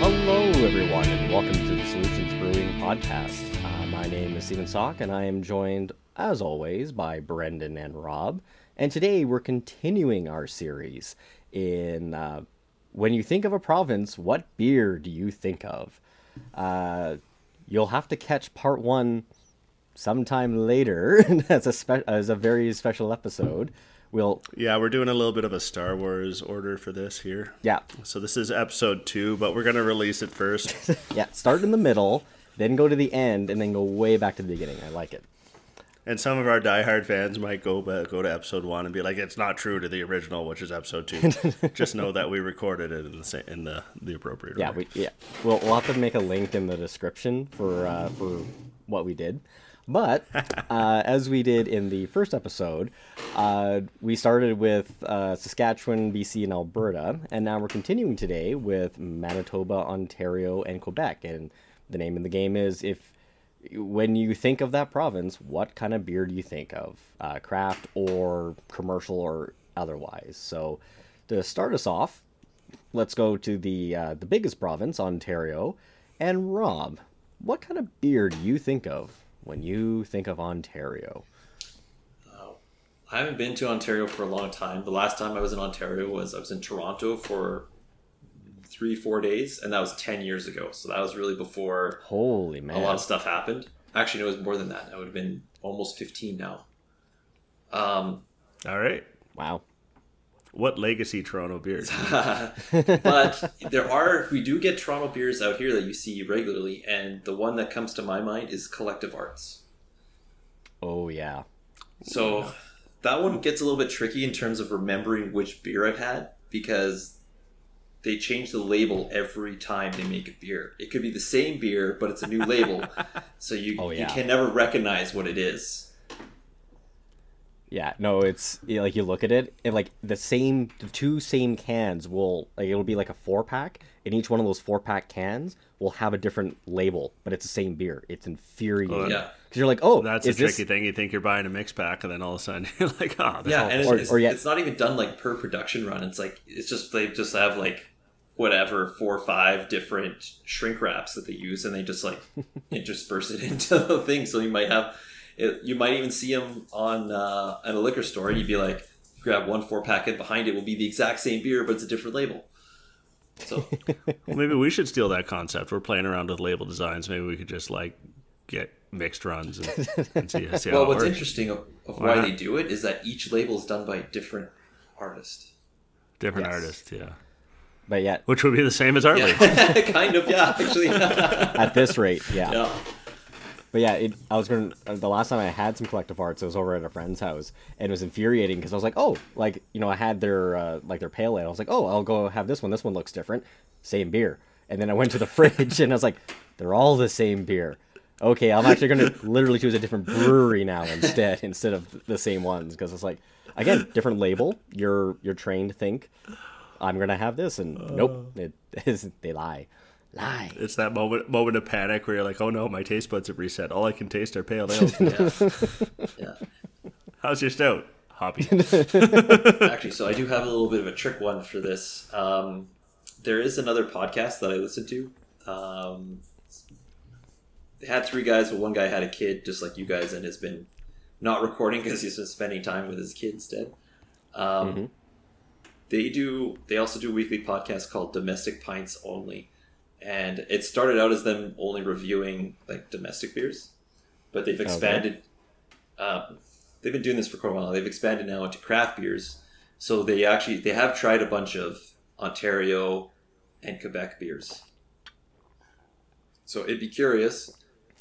Hello, everyone, and welcome to the Solutions Brewing Podcast. Uh, my name is Stephen Sock, and I am joined, as always, by Brendan and Rob. And today we're continuing our series in uh, When You Think of a Province, What Beer Do You Think of? Uh, you'll have to catch part one sometime later as a, spe- as a very special episode. We'll, Yeah, we're doing a little bit of a Star Wars order for this here. yeah, So this is episode two, but we're gonna release it first. yeah, start in the middle, then go to the end, and then go way back to the beginning. I like it. and some of our diehard fans might go back, go to episode one and be like, "It's not true to the original, which is episode two. Just know that we recorded it in the in the the appropriate Yeah, order. we yeah. We'll, we'll have to make a link in the description for uh, for what we did. But uh, as we did in the first episode, uh, we started with uh, Saskatchewan, BC, and Alberta, and now we're continuing today with Manitoba, Ontario, and Quebec. And the name of the game is if when you think of that province, what kind of beer do you think of? Uh, craft or commercial or otherwise? So to start us off, let's go to the uh, the biggest province, Ontario. And Rob, what kind of beer do you think of when you think of Ontario? I haven't been to Ontario for a long time. The last time I was in Ontario was I was in Toronto for three, four days, and that was ten years ago. So that was really before Holy man! a lot of stuff happened. Actually, no, it was more than that. I would have been almost fifteen now. Um, All right. wow. What legacy Toronto beers? but there are we do get Toronto beers out here that you see regularly, and the one that comes to my mind is Collective Arts. Oh yeah. So that one gets a little bit tricky in terms of remembering which beer I've had because they change the label every time they make a beer. It could be the same beer, but it's a new label, so you Oh, you can never recognize what it is. Yeah, no, it's like you look at it, and like the same, the two same cans will like it'll be like a four pack, and each one of those four pack cans will have a different label, but it's the same beer. It's infuriating. Yeah. because you're like, oh, That's a is this- tricky thing. You think you're buying a mix pack, and then all of a sudden you're like, "Oh, that's Yeah, all and Or- it's, it's, or yet- it's not even done like per production run. It's like it's just they just have like whatever four or five different shrink wraps that they use, and they just like intersperse it into the thing. So you might have, it, you might even see them on uh, at a liquor store, and you'd be like, grab one four pack, and behind it will be the exact same beer, but it's a different label. So Well, maybe we should steal that concept. We're playing around with label designs. Maybe we could just like get mixed runs and, and see, see how well, it what's works. interesting of, of Why why they do it is that each label is done by a different artist. Different Yes. artist, yeah. But yet, Which would be the same as our label. Kind of. Yeah, actually. at this rate, yeah. yeah. But yeah, it, I was going. to The last time I had some collective arts, I was over at a friend's house, and it was infuriating because I was like, "Oh, like you know, I had their uh, like their pale ale. I was like, oh, I'll go have this one. This one looks different, same beer." And then I went to the fridge, and I was like, "They're all the same beer." Okay, I'm actually going to literally choose a different brewery now instead, instead of the same ones, because it's like, again, different label. You're you're trained to think, I'm going to have this, and nope, it they lie, lie. It's that moment moment of panic where you're like, oh no, my taste buds have reset. All I can taste are pale ales. Yeah. yeah. How's your stout? Hoppy. Actually, so I do have a little bit of a trick one for this. Um, there is another podcast that I listen to. Um, they had three guys, but one guy had a kid, just like you guys, and has been not recording because he's been spending time with his kid instead. Um, Mhm. They do. They also do a weekly podcast called Domestic Pints Only, and it started out as them only reviewing like domestic beers, but they've expanded. Um, they've been doing this for quite a while. They've expanded now into craft beers. So they actually they have tried a bunch of Ontario and Quebec beers. So it'd be curious.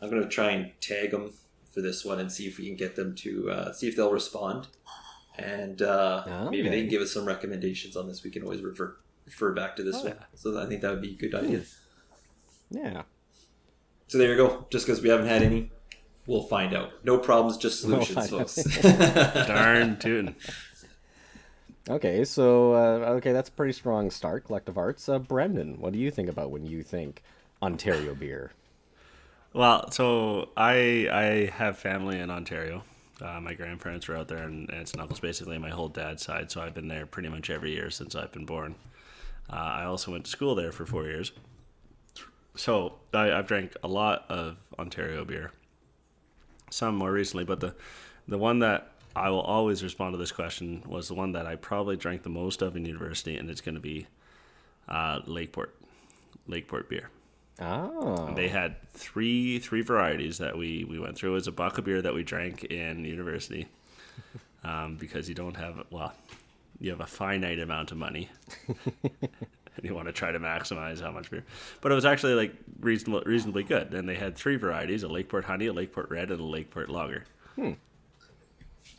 I'm going to try and tag them for this one and see if we can get them to uh, see if they'll respond, and uh, maybe they can give us some recommendations on this. We can always refer refer back to this Oh, one. So I think that would be a good idea. Yeah. So there you go. Just because we haven't had any, we'll find out. No problems, just We'll solutions, find folks. Darn tune. Okay, so uh, okay, that's a pretty strong start. Collective Arts, uh, Brendan, what do you think about when you think Ontario beer? Well, so I I have family in Ontario. Uh, my grandparents were out there, and aunts and uncles, basically my whole dad's side. So I've been there pretty much every year since I've been born. Uh, I also went to school there for four years. So I, I've drank a lot of Ontario beer, some more recently, but the the one that I will always respond to this question was the one that I probably drank the most of in university, and it's going to be uh, Lakeport, Lakeport beer. Oh. They had three three varieties that we we went through. It was a buck of beer that we drank in university, um, because you don't have well, you have a finite amount of money, and you want to try to maximize how much beer. But it was actually like reasonable reasonably good. And they had three varieties: a Lakeport Honey, a Lakeport Red, and a Lakeport Lager. Hmm.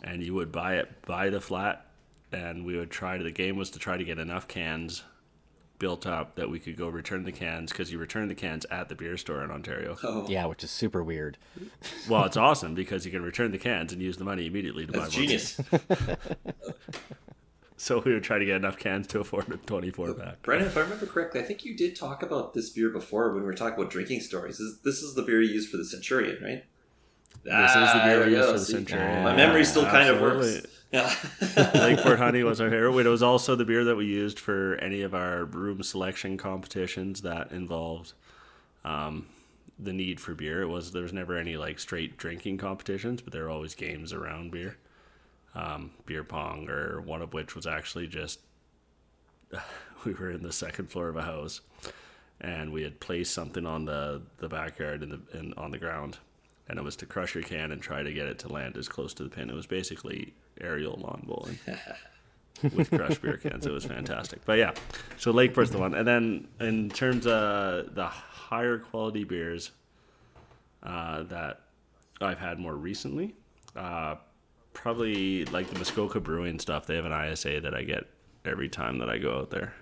And you would buy it by the flat, and we would try to. The game was to try to get enough cans built up that we could go return the cans because you return the cans at the beer store in Ontario. Oh, Yeah, which is super weird. Well, it's awesome because you can return the cans and use the money immediately to that's buy more. genius. So we would try to get enough cans to afford a 24 pack. Brendan, if I remember correctly, I think you did talk about this beer before when we were talking about drinking stories. This, this is the beer you used for the Centurion, right? This is the beer Ah, we used for the? Centurion. My memory still kind of works. Yeah. Lakeport Honey was our favorite. It was also the beer that we used for any of our room selection competitions that involved um, the need for beer. It was there was never any like straight drinking competitions, but there were always games around beer, um, beer pong, or one of which was actually just we were in the second floor of a house, and we had placed something on the the backyard in the in, on the ground. And it was to crush your can and try to get it to land as close to the pin. It was basically aerial lawn bowling with crushed beer cans. It was fantastic. But yeah, so Lakeport's the one. And then in terms of the higher quality beers uh, that I've had more recently, uh, probably like the Muskoka Brewing stuff. They have an ISA that I get every time that I go out there.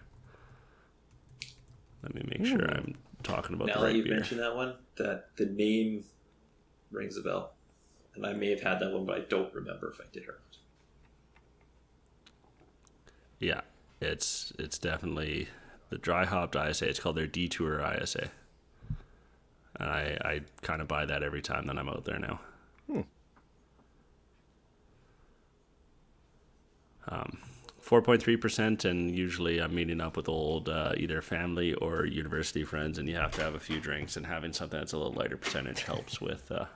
Let me make sure hmm. I'm talking about now the that right you've beer. mentioned that one, that the name rings a bell. And I may have had that one, but I don't remember if I did or not. Yeah, it's it's definitely the dry hopped ISA. It's called their Detour ISA, and I I kind of buy that every time that I'm out there now. Hmm. Um, four point three percent, and usually I'm meeting up with old uh, either family or university friends, and you have to have a few drinks, and having something that's a little lighter percentage helps with. Uh,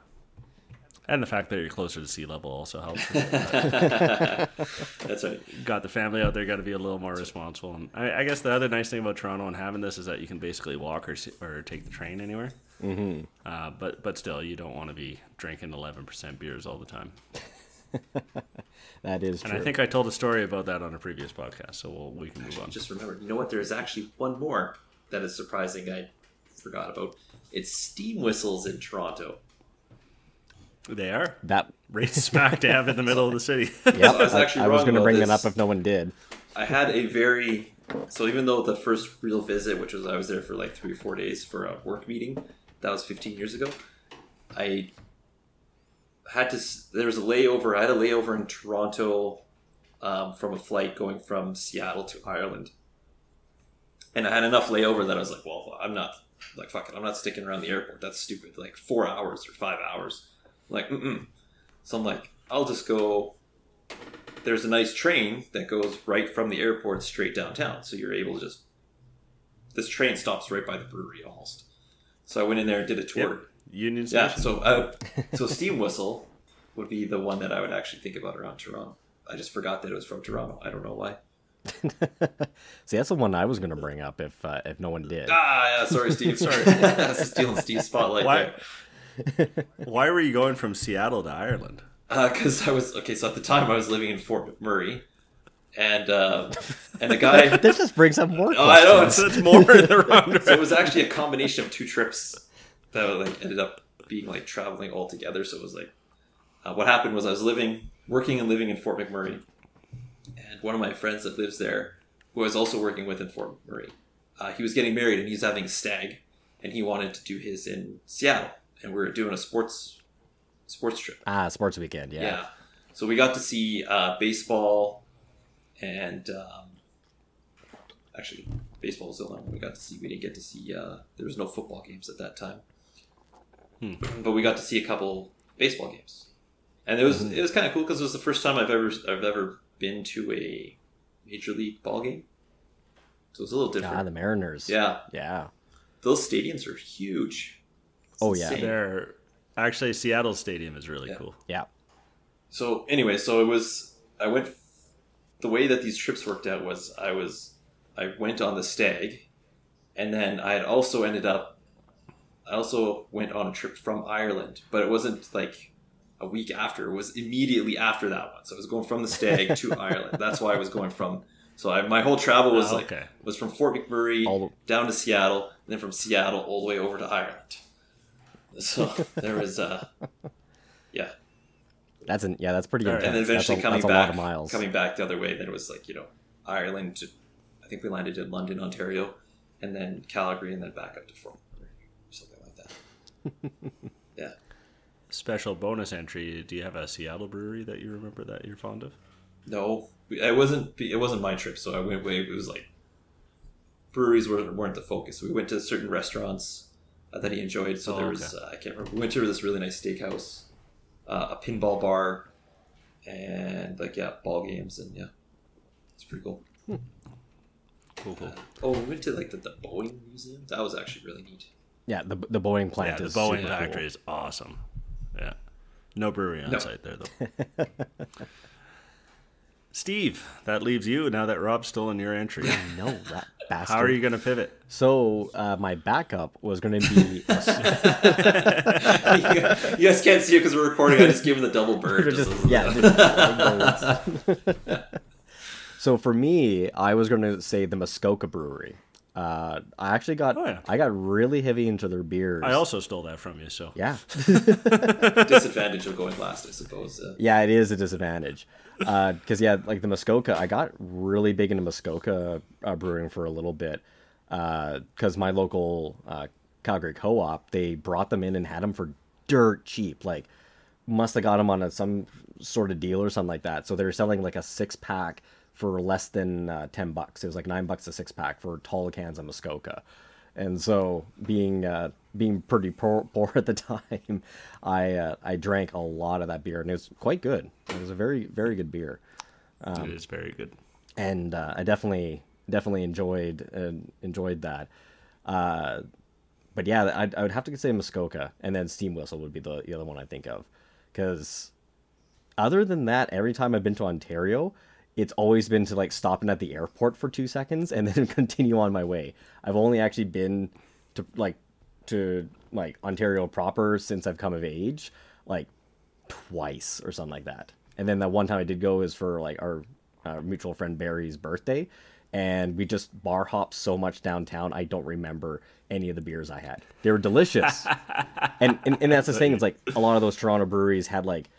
and the fact that you're closer to sea level also helps. That's right. got the family out there, got to be a little more responsible. And I, I guess the other nice thing about Toronto and having this is that you can basically walk or or take the train anywhere. Mm-hmm. Uh, but but still, you don't want to be drinking eleven percent beers all the time. That is And true. I think I told a story about that on a previous podcast, so we'll, we can move on. Just remember, You know what? There's actually one more that is surprising. I forgot about. It's steam whistles in Toronto. They are that. right smack dab in the middle of the city. Yep, I was I, actually I was going to about bring that this. up if no one did. I had a very so even though the first real visit, which was I was there for like three or four days for a work meeting, that was 15 years ago. I had to. There was a layover. I had a layover in Toronto um, from a flight going from Seattle to Ireland, and I had enough layover that I was like, well, I'm not like fuck it. I'm not sticking around the airport. That's stupid. Like four hours or five hours. like, mm so I'm like, I'll just go there's a nice train that goes right from the airport straight downtown. So you're able to just this train stops right by the brewery almost. So I went in there and did a tour. Yep. Union Yeah, so uh, so steam whistle would be the one that I would actually think about around Toronto. I just forgot that it was from Toronto. I don't know why. See, that's the one I was going to bring up if uh, if no one did. Ah, yeah, sorry, Steve. Sorry, stealing Steve's spotlight Why? there. Why were you going from Seattle to Ireland? Because I was okay. So at the time, I was living in Fort McMurray, and uh, and a guy. This just brings up more. Oh, I know. questions. It's, more in the wrong so it was actually a combination of two trips that like ended up being like traveling all together. So it was like uh, what happened was I was living, working and living in Fort McMurray, and one of my friends that lives there, who I was also working with in Fort McMurray, uh, he was getting married and he's having a stag, and he wanted to do his in Seattle, and we were doing a sports sports trip. Ah, sports weekend. Yeah. Yeah. So we got to see uh, baseball and um, actually baseball was the only one we got to see. We didn't get to see. Uh, there was no football games at that time, Hmm. but we got to see a couple baseball games, and it was Mhm. it was kind of cool because it was the first time I've ever I've ever been to a major league ball game. So it was a little different. Ah, the Mariners. yeah, Yeah. those stadiums are huge. It's Oh, yeah. They're actually Seattle Stadium is really Yeah. cool. Yeah. So anyway, so it was I went the way that these trips worked out was I was I went on the stag and then I had also ended up I also went on a trip from Ireland, but it wasn't like a week after. It was immediately after that one. So I was going from the stag to Ireland. That's why I was going from so I, my whole travel was Ah, like okay. was from Fort McMurray the- down to Seattle, and then from Seattle all the way over to Ireland. So there was uh yeah. That's an yeah, that's pretty intense. and then eventually that's a, coming a back, miles. coming back the other way. Then it was like you know Ireland. To, I think we landed in London, Ontario, and then Calgary, and then back up to Fort McMurray, or something like that. Yeah, Special bonus entry. Do you have a Seattle brewery that you remember that you're fond of? no, it wasn't. It wasn't my trip, so I went away. It was like breweries weren't, weren't the focus. We went to certain restaurants uh, that he enjoyed. So Oh, there okay. was uh, I can't remember. We went to this really nice steakhouse, uh, a pinball bar, and like yeah, ball games, and yeah, it's pretty cool. Cool, cool. Oh, we went to like the, the Boeing Museum. That was actually really neat. Yeah, the the Boeing Yeah, plant the is Boeing super factory cool. is awesome. Yeah, no brewery on No. site there though. Steve, that leaves you now that Rob's stolen your entry. No, rat bastard. How are you going to pivot? So uh, my backup was going to be you guys can't see it because we're recording. I just gave him the double bird. Just just- yeah. just so for me, I was going to say the Muskoka Brewery. Uh, I actually got Oh, yeah. I got really heavy into their beers. I also stole that from you, so yeah, disadvantage of going last, I suppose. Uh, yeah, it is a disadvantage. Because yeah, like the Muskoka, I got really big into Muskoka uh, brewing for a little bit. Because my local uh, Calgary co-op, they brought them in and had them for dirt cheap. Like must have got them on a, some sort of deal or something like that. So they were selling like a six pack for less than uh, ten bucks. It was like nine bucks a six pack for tall cans of Muskoka. And so, being uh, being pretty poor, poor at the time, I uh, I drank a lot of that beer, and it was quite good. It was a very very good beer, it is very good. and uh, I definitely definitely enjoyed uh, enjoyed that. Uh, but yeah, I, I would have to say Muskoka, and then Steam Whistle would be the, the other one I think of, because other than that, every time I've been to Ontario, it's always been to like stopping at the airport for two seconds and then continue on my way. I've only actually been to like to like Ontario proper since I've come of age, like twice or something like that. And then that one time I did go is for like our, our mutual friend Barry's birthday, and we just bar hopped so much downtown. I don't remember any of the beers I had. They were delicious, and, and and that's the thing. It's like a lot of those Toronto breweries had like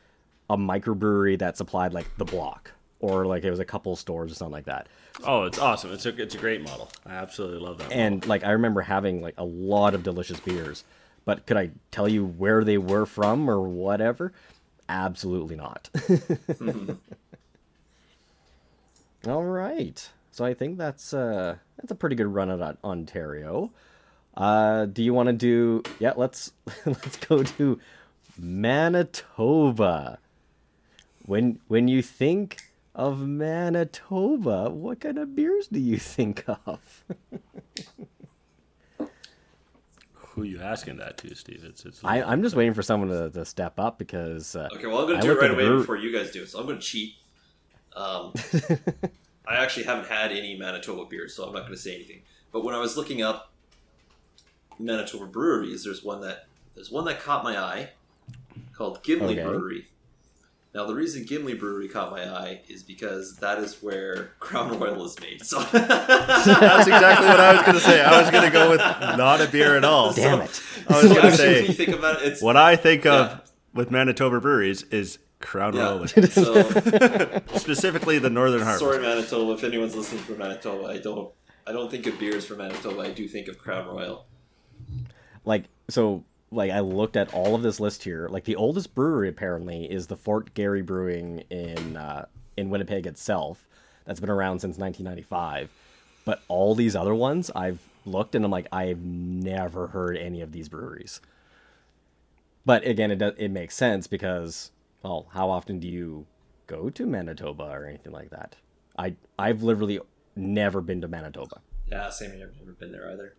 a microbrewery that supplied like the block, or like it was a couple stores or something like that. Oh, it's awesome. It's a it's a great model. I absolutely love that. And like I remember having like a lot of delicious beers, but could I tell you where they were from or whatever? Absolutely not. All right. So I think that's uh that's a pretty good run at Ontario. Uh do you want to do Yeah, let's let's go to Manitoba. When when you think of Manitoba, what kind of beers do you think of? Who you asking that to, Steve? It's it's. I, I'm just waiting for someone to, to step up because uh, Okay, well, I'm going to do it right away brew- before you guys do it. So I'm going to cheat. Um, I actually haven't had any Manitoba beers, so I'm not going to say anything. But when I was looking up Manitoba breweries, there's one that there's one that caught my eye called Gimli Okay. Brewery. Now, the reason Gimli Brewery caught my eye is because that is where Crown Royal is made. So That's exactly what I was going to say. I was going to go with not a beer at all. damn it. I was going to actually, when you say think about it, it's what I think of Yeah. with Manitoba breweries is Crown yeah. Royal, So specifically the Northern Harvest. Sorry, Manitoba. If anyone's listening from Manitoba, I don't. I don't think of beers from Manitoba. I do think of Crown Royal. like so like I looked at all of this list here. Like the oldest brewery apparently is the Fort Garry Brewing in uh, in Winnipeg itself. That's been around since 1995. But all these other ones I've looked and I'm like I've never heard any of these breweries. But again, it does, it makes sense because well, how often do you go to Manitoba or anything like that? I I've literally never been to Manitoba. Yeah, same here. I've never been there either.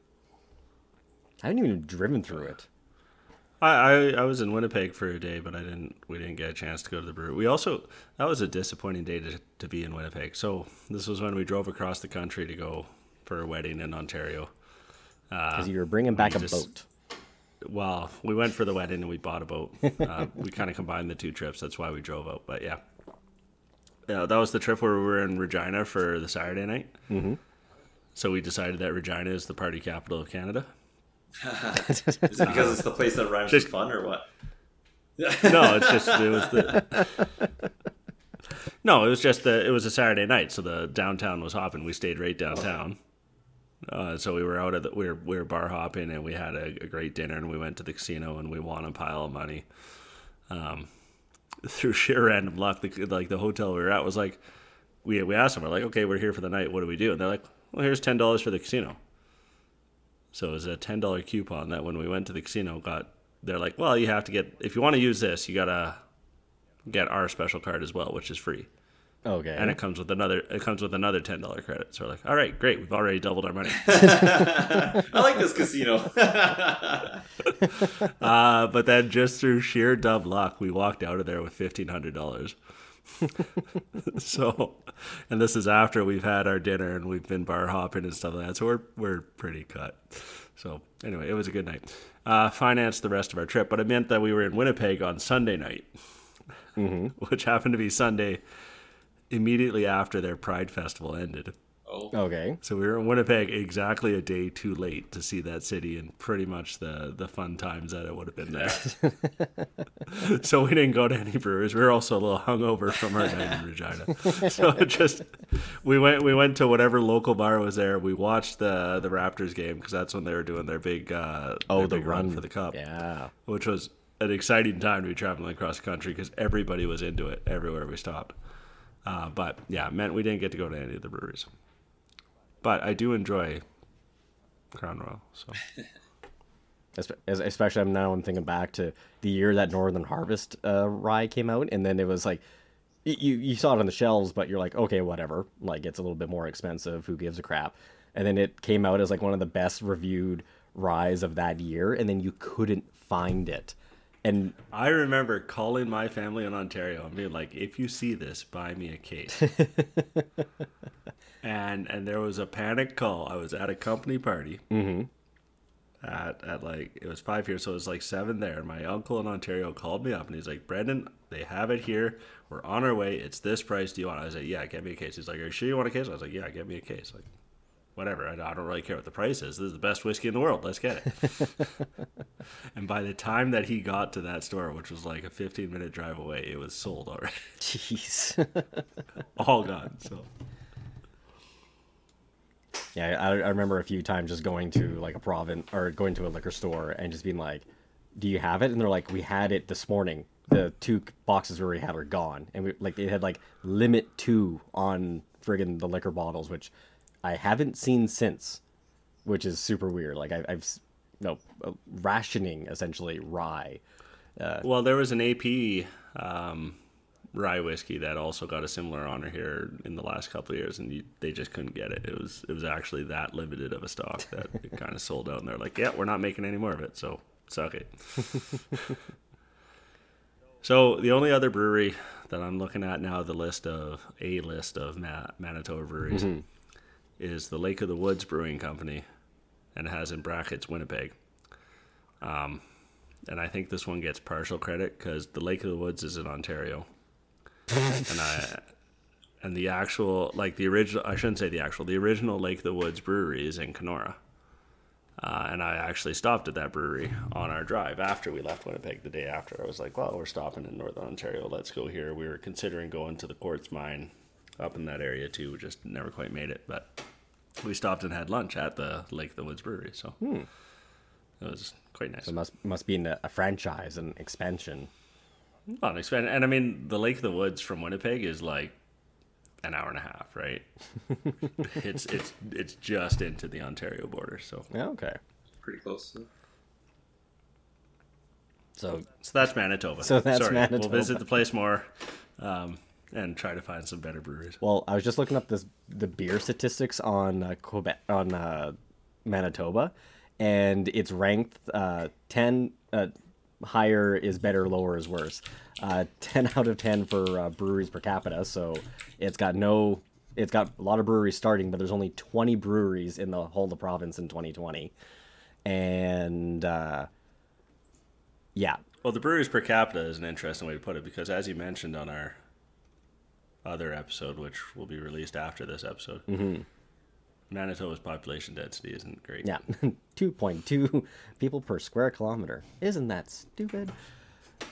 I haven't even driven through it. I, I, I was in Winnipeg for a day, but I didn't. We didn't get a chance to go to the brewery. We also that was a disappointing day to, to be in Winnipeg. So this was when we drove across the country to go for a wedding in Ontario. Because you were bringing back a just- boat. Well, we went for the wedding and we bought a boat. Uh, we kind of combined the two trips. That's why we drove out. But yeah, yeah, that was the trip where we were in Regina for the Saturday night. Mm-hmm. So we decided that Regina is the party capital of Canada. Is it because it's the place that rhymes with fun, or what? No, it's just it was the. No, it was just the it was a Saturday night, so the downtown was hopping. We stayed right downtown. Uh, so we were out of the we were we were bar hopping and we had a, a great dinner and we went to the casino and we won a pile of money. Um, through sheer random luck, the, like the hotel we were at was like, we we asked them, we're like, okay, we're here for the night. What do we do? And they're like, well, here's ten dollars for the casino. So it was a ten dollar coupon that when we went to the casino got. They're like, well, you have to get if you want to use this, you gotta get our special card as well, which is free, Okay. and it comes with another it comes with another ten dollar credit. So we're like, all right, great, we've already doubled our money. I like this casino. Uh, but then just through sheer dumb luck, we walked out of there with fifteen hundred dollars. so, and this is after we've had our dinner and we've been bar hopping and stuff like that. So we're we're pretty cut. So anyway, it was a good night. Uh, financed the rest of our trip, but it meant that we were in Winnipeg on Sunday night, which happened to be Sunday immediately after their Pride Festival ended. Oh, okay. So we were in Winnipeg exactly a day too late to see that city and pretty much the the fun times that it would have been there. so we didn't go to any breweries. We were also a little hungover from our night in Regina. So it just we went we went to whatever local bar was there. We watched the the Raptors game because that's when they were doing their big uh, Oh, their the big run for the cup, Yeah. which was an exciting time to be traveling across the country because everybody was into it everywhere we stopped. Uh, but yeah, it meant we didn't get to go to any of the breweries. But I do enjoy Crown Royal. So Especially I'm now I'm thinking back to the year that Northern Harvest uh, rye came out, and then it was like you you saw it on the shelves, but you're like, okay, whatever. Like it's a little bit more expensive. Who gives a crap? And then it came out as like one of the best reviewed ryes of that year, and then you couldn't find it. And I remember calling my family in Ontario and being like, "If you see this, buy me a case." and and there was a panic call. I was at a company party. Mm-hmm. At, at like it was five here, so it was like seven there. And my uncle in Ontario called me up and he's like, "Brendan, they have it here. We're on our way. It's this price. Do you want?" it?" I was like, "Yeah, get me a case." He's like, "Are you sure you want a case?" I was like, "Yeah, get me a case." Like, whatever. I, I don't really care what the price is. This is the best whiskey in the world. Let's get it. and by the time that he got to that store, which was like a 15 minute drive away, it was sold already. jeez, All gone. So yeah, I, I remember a few times just going to like a province or going to a liquor store and just being like, "Do you have it?" And they're like, "We had it this morning. The two boxes we already had are gone." And we like they had like limit two on friggin' the liquor bottles, which I haven't seen since, which is super weird. Like I, I've no uh, rationing essentially rye. Well, there was an AP um, rye whiskey that also got a similar honor here in the last couple of years, and you, they just couldn't get it. It was it was actually that limited of a stock that it kind of sold out, and they're like, "Yeah, we're not making any more of it, so suck it." so the only other brewery that I'm looking at now, the list of a list of Ma- Manitoba breweries, is the Lake of the Woods Brewing Company, and it has in brackets Winnipeg. And I think this one gets partial credit because the Lake of the Woods is in Ontario, and I and the actual like the original I shouldn't say the actual the original Lake of the Woods brewery is in Kenora, uh, and I actually stopped at that brewery on our drive after we left Winnipeg the day after. I was like, well, we're stopping in Northern Ontario, let's go here. We were considering going to the Quartz Mine up in that area too, just never quite made it, but we stopped and had lunch at the Lake of the Woods brewery, so. It was quite nice. It must must be in a, a franchise and expansion. Well, expand, and I mean, the Lake of the Woods from Winnipeg is like an hour and a half, right? it's it's it's just into the Ontario border, so Yeah, okay. pretty close. So so that's Manitoba. So that's Sorry, Manitoba. We'll visit the place more, um, and try to find some better breweries. Well, I was just looking up this the beer statistics on uh, Quebec on uh, Manitoba, and it's ranked uh, ten. Uh, higher is better, lower is worse. Uh, 10 out of 10 for uh, breweries per capita. So it's got no, it's got a lot of breweries starting, but there's only 20 breweries in the whole of the province in 2020. And uh, yeah. Well, the breweries per capita is an interesting way to put it because, as you mentioned on our other episode, which will be released after this episode, mm-hmm. Manitoba's population density isn't great. Yeah, 2.2 people per square kilometer. Isn't that stupid?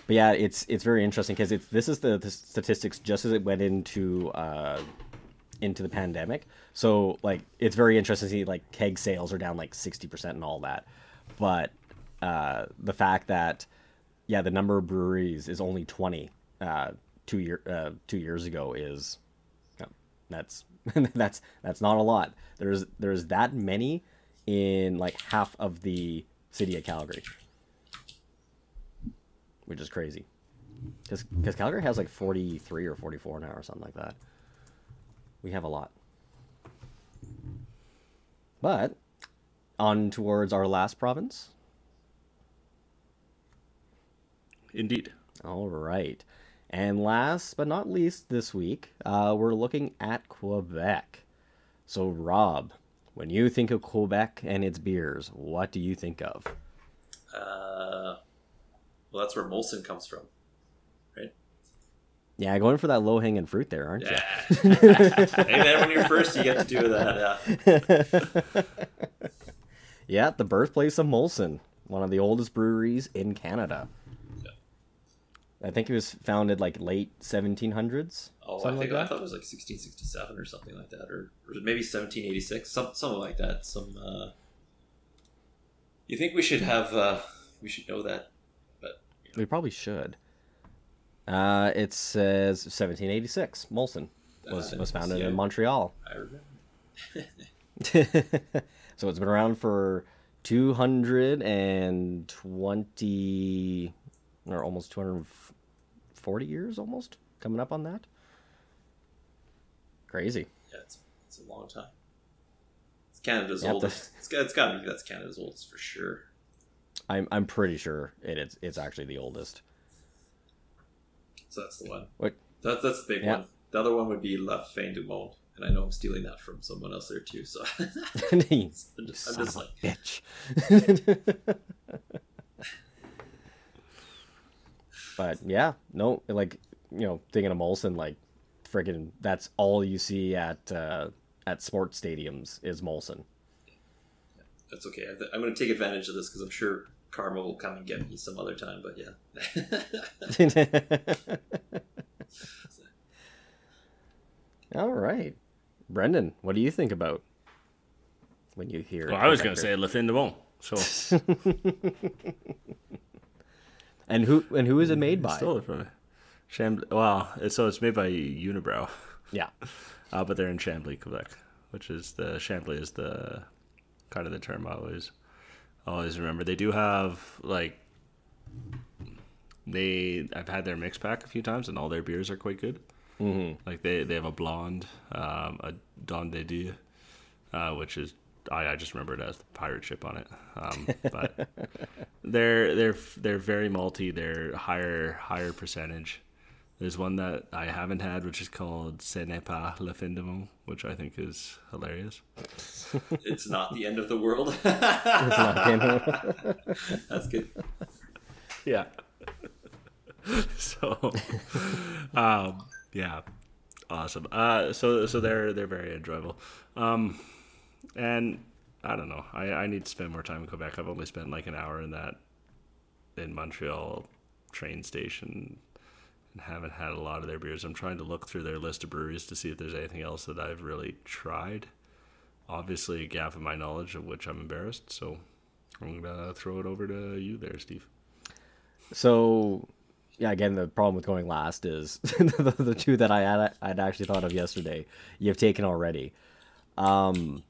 But yeah, it's it's very interesting because it's this is the, the, statistics just as it went into uh, into the pandemic. So like it's very interesting to see like keg sales are down like 60% and all that. But uh, the fact that yeah, the number of breweries is only 20 uh, two year uh, two years ago is that's that's that's not a lot. There's there's that many in like half of the city of Calgary, which is crazy. Because because Calgary has like 43 or 44 now or something like that. We have a lot. But on towards our last province. Indeed. All right. And last but not least this week, uh, we're looking at Quebec. So, Rob, when you think of Quebec and its beers, what do you think of? Uh, well, that's where Molson comes from, right? Yeah, going for that low hanging fruit there, aren't you? yeah. you? hey, man, when you're first, you get to do that. Yeah. yeah, the birthplace of Molson, one of the oldest breweries in Canada. I think it was founded like late 1700s. Oh, I think like I thought it was like 1667 or something like that, or, or maybe 1786, some something like that. Some. Uh... You think we should have? Uh, we should know that, but you know. we probably should. Uh, it says 1786. Molson was was founded yeah. in Montreal. I remember. so it's been around for 220 or almost 240 years almost coming up on that? Crazy. Yeah it's, it's a long time. It's canada's oldest. It's, it's got to be that's canada's oldest for sure. I'm i'm pretty sure it is it's actually the oldest. So that's the one. What? That, that's the big yeah. one. The other one would be La Fin du Monde and I know I'm stealing that from someone else there too. So. I'm just, I'm just like bitch. But yeah, no, like you know, thinking of Molson, like friggin' that's all you see at uh, at sports stadiums is Molson. That's okay. I'm going to take advantage of this because I'm sure Karma will come and get me some other time. But yeah. All right, Brendan, what do you think about when you hear? Well, I was going to say Le Fin de Bon. So And who and who is it made by? Stole it from me. Chambly. Well, so it's made by Unibroue. Yeah. Uh, but they're in Chambly, Quebec, which is the Chambly is the kind of the term I always always remember. They do have like they I've had their mix pack a few times, and all their beers are quite good. Mm-hmm. Like they they have a blonde, um, a Don de Dieu, uh, which is I, I just remember it as the pirate ship on it. Um, but they're they're they're very malty. They're higher higher percentage. There's one that I haven't had, which is called Ce n'est pas le fin du monde, which I think is hilarious. it's not the end of the world. it's not the end of the world. That's good. Yeah. so, um, yeah, awesome. Uh, so so they're they're very enjoyable. Um, and I don't know. I, I need to spend more time in Quebec. I've only spent like an hour in that in Montreal train station and haven't had a lot of their beers. I'm trying to look through their list of breweries to see if there's anything else that I've really tried. Obviously, a gap in my knowledge of which I'm embarrassed. So I'm gonna throw it over to you there, Steve. So, yeah, again, the problem with going last is the, the, two that I had I'd actually thought of yesterday. You've taken already. Um,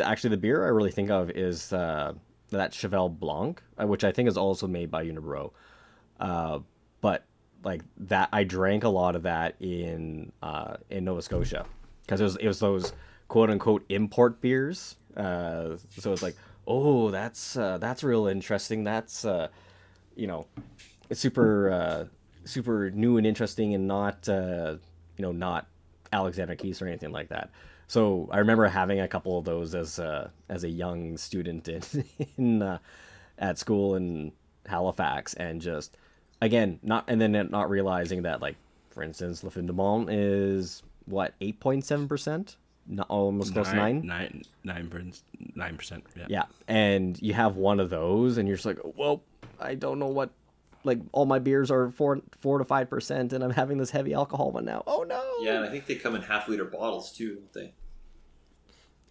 actually the beer I really think of is uh, that Cheval Blanc, uh, which I think is also made by Unibroue. Uh, but like that, I drank a lot of that in uh, in Nova Scotia because it was it was those quote unquote import beers. Uh, so it's like oh, that's uh, that's real interesting. That's you know, it's super super new and interesting, and not you know not Alexander Keith's or anything like that. So I remember having a couple of those as a, as a young student in, in uh, at school in Halifax, and just again not and then not realizing that like for instance, Le Fin du Monde is what eight point seven percent, almost close to nine, nine, nine, nine percent. Yeah. Yeah, and you have one of those, and you're just like, well, I don't know what. Like all my beers are four four to five percent, and I'm having this heavy alcohol one now. Oh no! Yeah, and I think they come in half liter bottles too, don't they?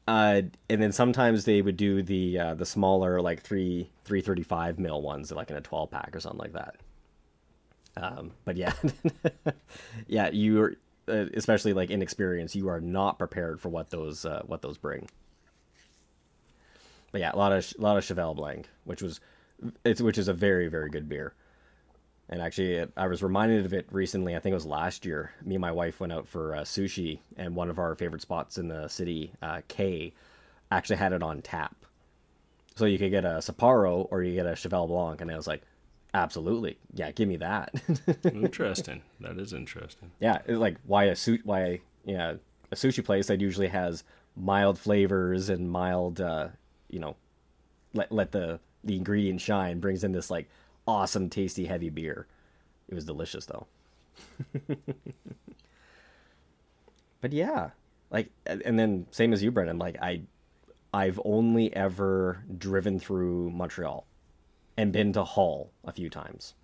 Uh, and then sometimes they would do the uh, the smaller like three three thirty five mil ones, like in a twelve pack or something like that. Um, but yeah, yeah, you're uh, especially like inexperienced. You are not prepared for what those uh, what those bring. But yeah, a lot of a lot of Cheval Blanc, which was it's which is a very very good beer. And actually, I was reminded of it recently. I think it was last year. Me and my wife went out for uh, sushi, and one of our favorite spots in the city, uh, K, actually had it on tap. So you could get a Sapporo or you get a Cheval Blanc, and I was like, absolutely, yeah, give me that. interesting. That is interesting. Yeah, like why a suit? Why yeah, a sushi place that usually has mild flavors and mild, uh, you know, let let the the ingredient shine brings in this like awesome, tasty, heavy beer. It was delicious though. but yeah, like, and then same as you, Brendan. Like I, I've only ever driven through Montreal, and been to Hull a few times.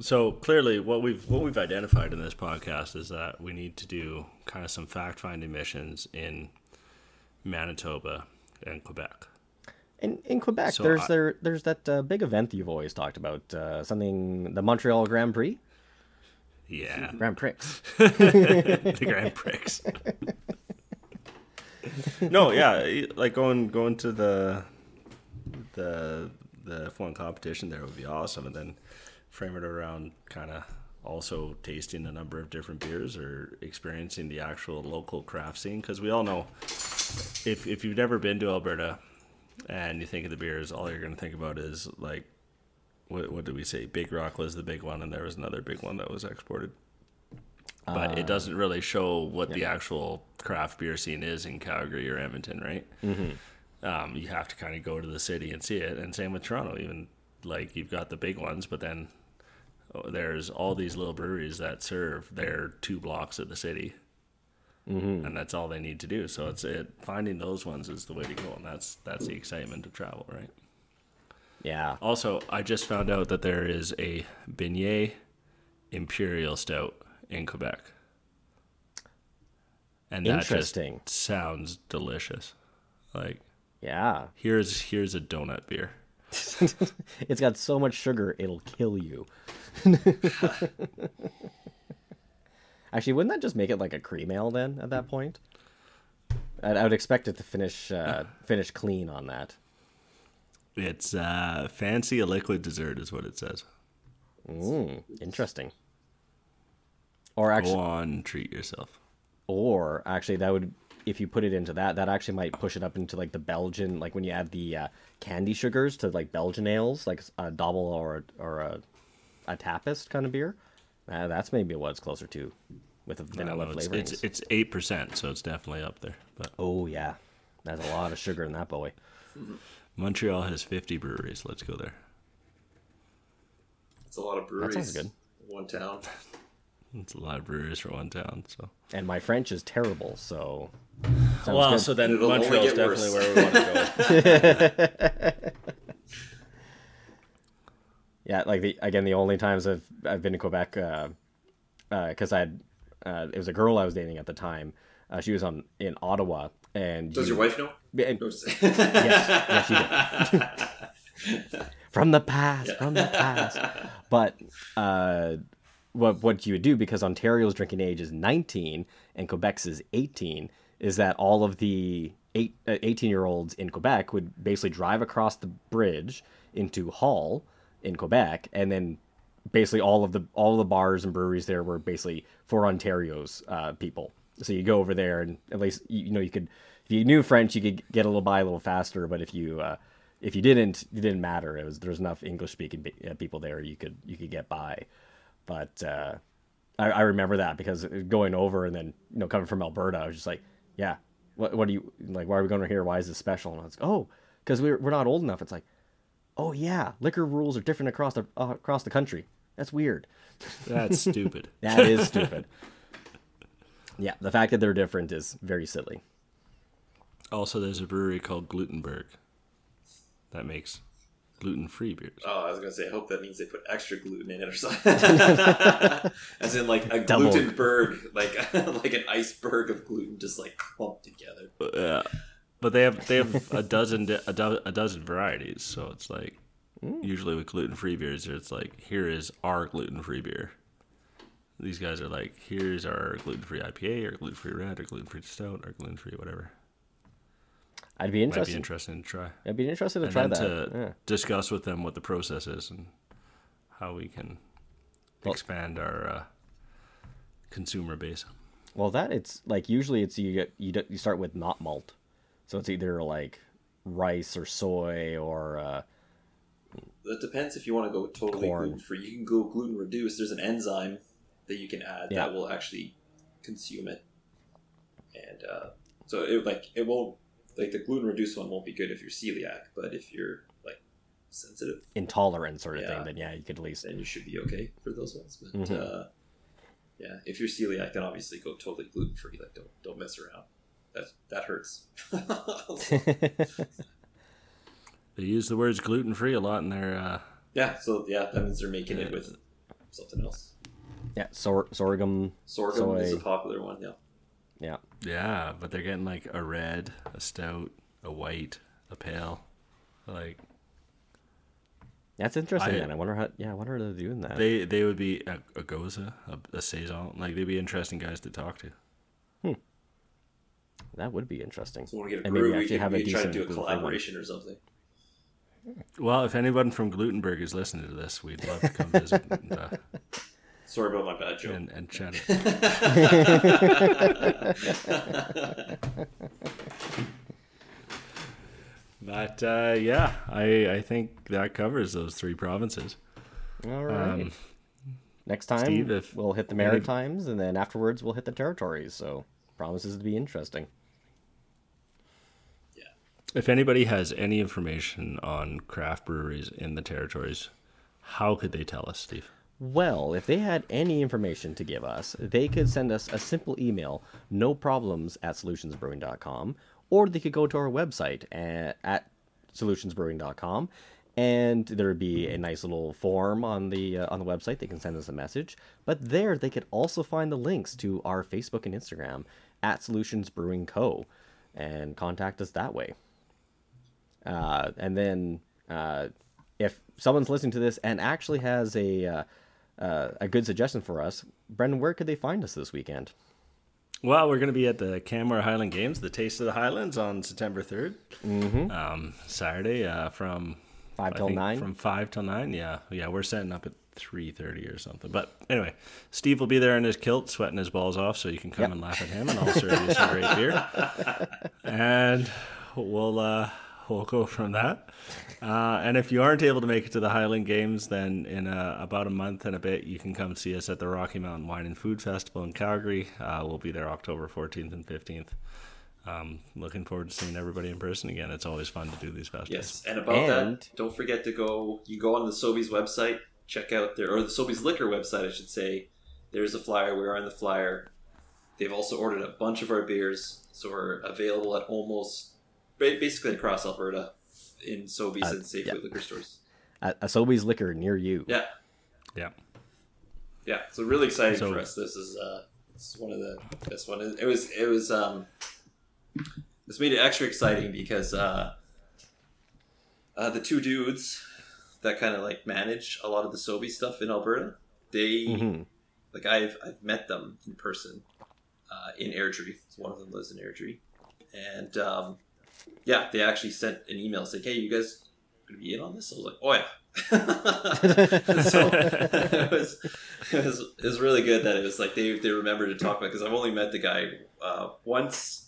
So clearly, what we've what we've identified in this podcast is that we need to do kind of some fact finding missions in Manitoba and Quebec. In in Quebec, so there's I, there there's that uh, big event that you've always talked about, uh, something the Montreal Grand Prix. Yeah, Grand Prix. the Grand Prix. no, yeah, like going going to the the the F1 competition there would be awesome, and then frame it around kind of also tasting a number of different beers or experiencing the actual local craft scene because we all know if if you've never been to Alberta and you think of the beers, all you're going to think about is like, what, what did we say? Big Rock was the big one, and there was another big one that was exported. But uh, it doesn't really show what yeah. the actual craft beer scene is in Calgary or Edmonton, right? Mm-hmm. Um, you have to kind of go to the city and see it, and same with Toronto. Even like you've got the big ones, but then oh, there's all these little breweries that serve their two blocks of the city mm-hmm. and that's all they need to do. So it's it finding those ones is the way to go, and that's that's the excitement of travel, right? Yeah. Also, I just found out that there is a beignet imperial stout in Quebec, and that just sounds delicious. Like, yeah, here's here's a donut beer. it's got so much sugar it'll kill you. Actually, wouldn't that just make it like a cream ale then at that point? I, I would expect it to finish uh, finish clean on that. It's uh, fancy a liquid dessert, is what it says. Mm, interesting. Or actually, go on, treat yourself. Or actually, that would if you put it into that, that actually might push it up into like the Belgian, like when you add the uh, candy sugars to like Belgian ales, like a double or or a, a Trappist kind of beer. Uh, that's maybe what it's closer to with a vanilla know, flavor. It's it's eight percent, so it's definitely up there. But oh yeah, there's a lot of sugar in that boy. Montreal has fifty breweries. Let's go there. It's a lot of breweries. That sounds good. One town. it's a lot of breweries for one town. So. And my French is terrible, so. Well, good. so then Montreal is definitely worse. where we want to go. yeah, like the again, the only times I've I've been to Quebec, because uh, uh, I had uh, it was a girl I was dating at the time. Uh, she was on in Ottawa, and does you, your wife know? And, yes, yes, she did. from the past, yeah. from the past. But uh, what what you would do because Ontario's drinking age is 19 and Quebec's is 18 is that all of the eight, uh, 18 year olds in Quebec would basically drive across the bridge into Hull in Quebec and then basically all of the all of the bars and breweries there were basically for Ontario's uh, people. So you go over there and at least you, know you could if you knew French, you could get a little by a little faster. But if you uh, if you didn't, it didn't matter. It was there's enough English speaking uh, people there you could you could get by. But uh, I, I remember that because going over and then you know coming from Alberta, I was just like, yeah, what what do you like? Why are we going over here? Why is this special? And I was like, oh, because we're we're not old enough. It's like, oh yeah, liquor rules are different across the uh, across the country. That's weird. That's stupid. That is stupid. yeah, the fact that they're different is very silly. Also, there's a brewery called Glutenberg that makes gluten-free beers. Oh, I was gonna say, I hope that means they put extra gluten in it or something. As in, like a Double. glutenberg, like like an iceberg of gluten, just like clumped together. Yeah, but they have they have a dozen a, do- a dozen varieties. So it's like usually with gluten-free beers, it's like here is our gluten-free beer. These guys are like, here's our gluten-free IPA, or gluten-free red, or gluten-free stout, or gluten-free whatever. I'd be Might be interested. interesting to try. I'd be interested to and try that. to Yeah. discuss with them what the process is and how we can Well- expand our uh, consumer base. Well, that it's like usually it's you get you, you start with not malt, so it's either like rice or soy or uh, It depends if you want to go totally gluten free. You can go gluten reduced. There's an enzyme that you can add Yeah. that will actually consume it, and uh, so it like it won't like the gluten reduced one won't be good if you're celiac, but if you're like sensitive, intolerant sort of Yeah. thing. Then yeah, you could at least then you should be okay for those ones. But Mhm. uh, yeah, if you're celiac, then obviously go totally gluten free. Like don't don't mess around. That that hurts. They use the words gluten-free a lot in their. Uh, yeah, so yeah, that means they're making it with something else. yeah, sor- sorghum. Sorghum is a popular one. Yeah. Yeah, yeah, but they're getting like a red, a stout, a white, a pale. Like that's interesting. I- man. I wonder how. Yeah, I wonder how they're doing that. they they would be a, a gose, a, a saison. Like they'd be interesting guys to talk to. That would be interesting. So when we get a And maybe we actually have a we try to decent do a gluten-free one. collaboration or something. Well, if anyone from Glutenberg is listening to this, we'd love to come visit and, uh, Sorry about my bad joke. and, and chat. But uh, yeah, I I think that covers those three provinces. All right. Um, Next time Steve, if we'll hit the any- Maritimes, and then afterwards we'll hit the territories. So promises to be interesting. If anybody has any information on craft breweries in the territories, how could they tell us, Steve? Well, if they had any information to give us, they could send us a simple email, no problems at solutionsbrewing.com, or they could go to our website at, at solutionsbrewing.com, and there would be a nice little form on the uh, on the website. They can send us a message, but there they could also find the links to our Facebook and Instagram at Solutions Brewing Co. and contact us that way. Uh, and then uh, if someone's listening to this and actually has a uh, uh, a good suggestion for us, Brendan, where could they find us this weekend? Well, we're going to be at the Canmore Highland Games, the Taste of the Highlands, on September 3rd, Mm-hmm. um, Saturday, uh, from Five till nine. From five till nine, yeah, yeah. We're setting up at three thirty or something. But anyway, Steve will be there in his kilt, sweating his balls off, so you can come Yep. and laugh at him, and I'll serve you some great beer, and we'll uh, we'll go from that. Uh, and if you aren't able to make it to the Highland Games, then in uh, about a month and a bit, you can come see us at the Rocky Mountain Wine and Food Festival in Calgary. Uh, we'll be there October 14th and 15th. Um, looking forward to seeing everybody in person again. It's always fun to do these festivals. Yes, and about And- that, don't forget to go. You go on the Sobeys website, check out their or the Sobeys Liquor website, I should say. There's a flyer. We're on the flyer. They've also ordered a bunch of our beers, so we're available at almost ba- basically across Alberta in Sobeys Uh, and Safeway yeah. liquor stores. A, a Sobeys liquor near you. Yeah, Yeah. yeah. So really exciting So- for us. This is uh, this is one of the best one. It was it was um, this made it extra exciting because uh, uh, the two dudes that kind of like manage a lot of the Sobe stuff in Alberta, they Mhm. like I've I've met them in person uh, in Airdrie. So one of them lives in Airdrie, and um, yeah, they actually sent an email saying, "Hey, you guys gonna be in on this?" I was like, "Oh yeah." so it was, it was it was really good that it was like they they remembered to talk about because I've only met the guy uh, once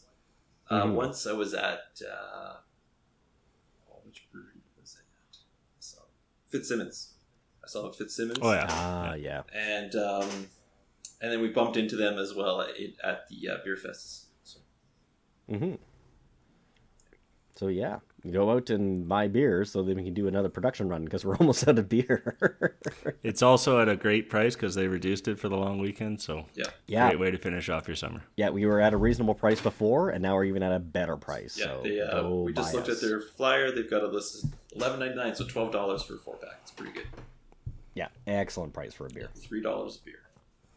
Uh, Mhm. Once I was at uh, oh, which brewery was I at? I saw Fitzsimmons. I saw him Fitzsimmons. Oh yeah. Ah, yeah. and um, and then we bumped into them as well at, at the uh, beer fest. So, hmm So yeah, go out and buy beer so that we can do another production run because we're almost out of beer. It's also at a great price because they reduced it for the long weekend. So yeah, yeah, great way to finish off your summer. yeah, we were at a reasonable price before, and now we're even at a better price. yeah. so they, uh, we just looked us. at their flyer. They've got a list of eleven ninety nine, so twelve dollars for a four pack. It's pretty good. Yeah, excellent price for a beer. Three dollars a beer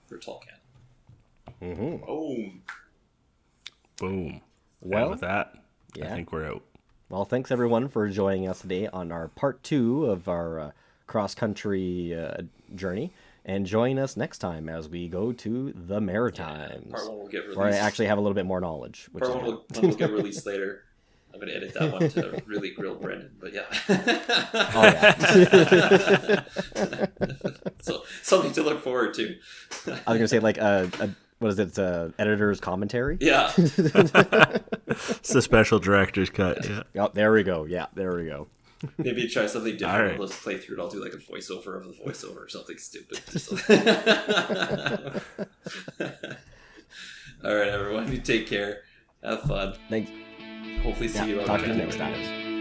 for a tall can. hmm Boom. Boom. Well, and with that, I think we're out. Well, thanks everyone for joining us today on our part two of our uh, cross country uh, journey. And join us next time as we go to the Maritimes, Part one will get released. where I actually have a little bit more knowledge. Which Part one will, one will get released later. I'm going to edit that one to really grill Brendan, but yeah. Oh, yeah. so something to look forward to. I was gonna say like a, a what is it? Uh, editor's commentary. yeah. It's the special director's cut. Yeah. Oh, there we go. Yeah, there we go. Maybe try something different. All right. Let's play through it. I'll do like a voiceover of the voiceover or something stupid. All right, everyone. You take care. Have fun. Thanks. Hopefully, see Yeah, you on talk to you next next time.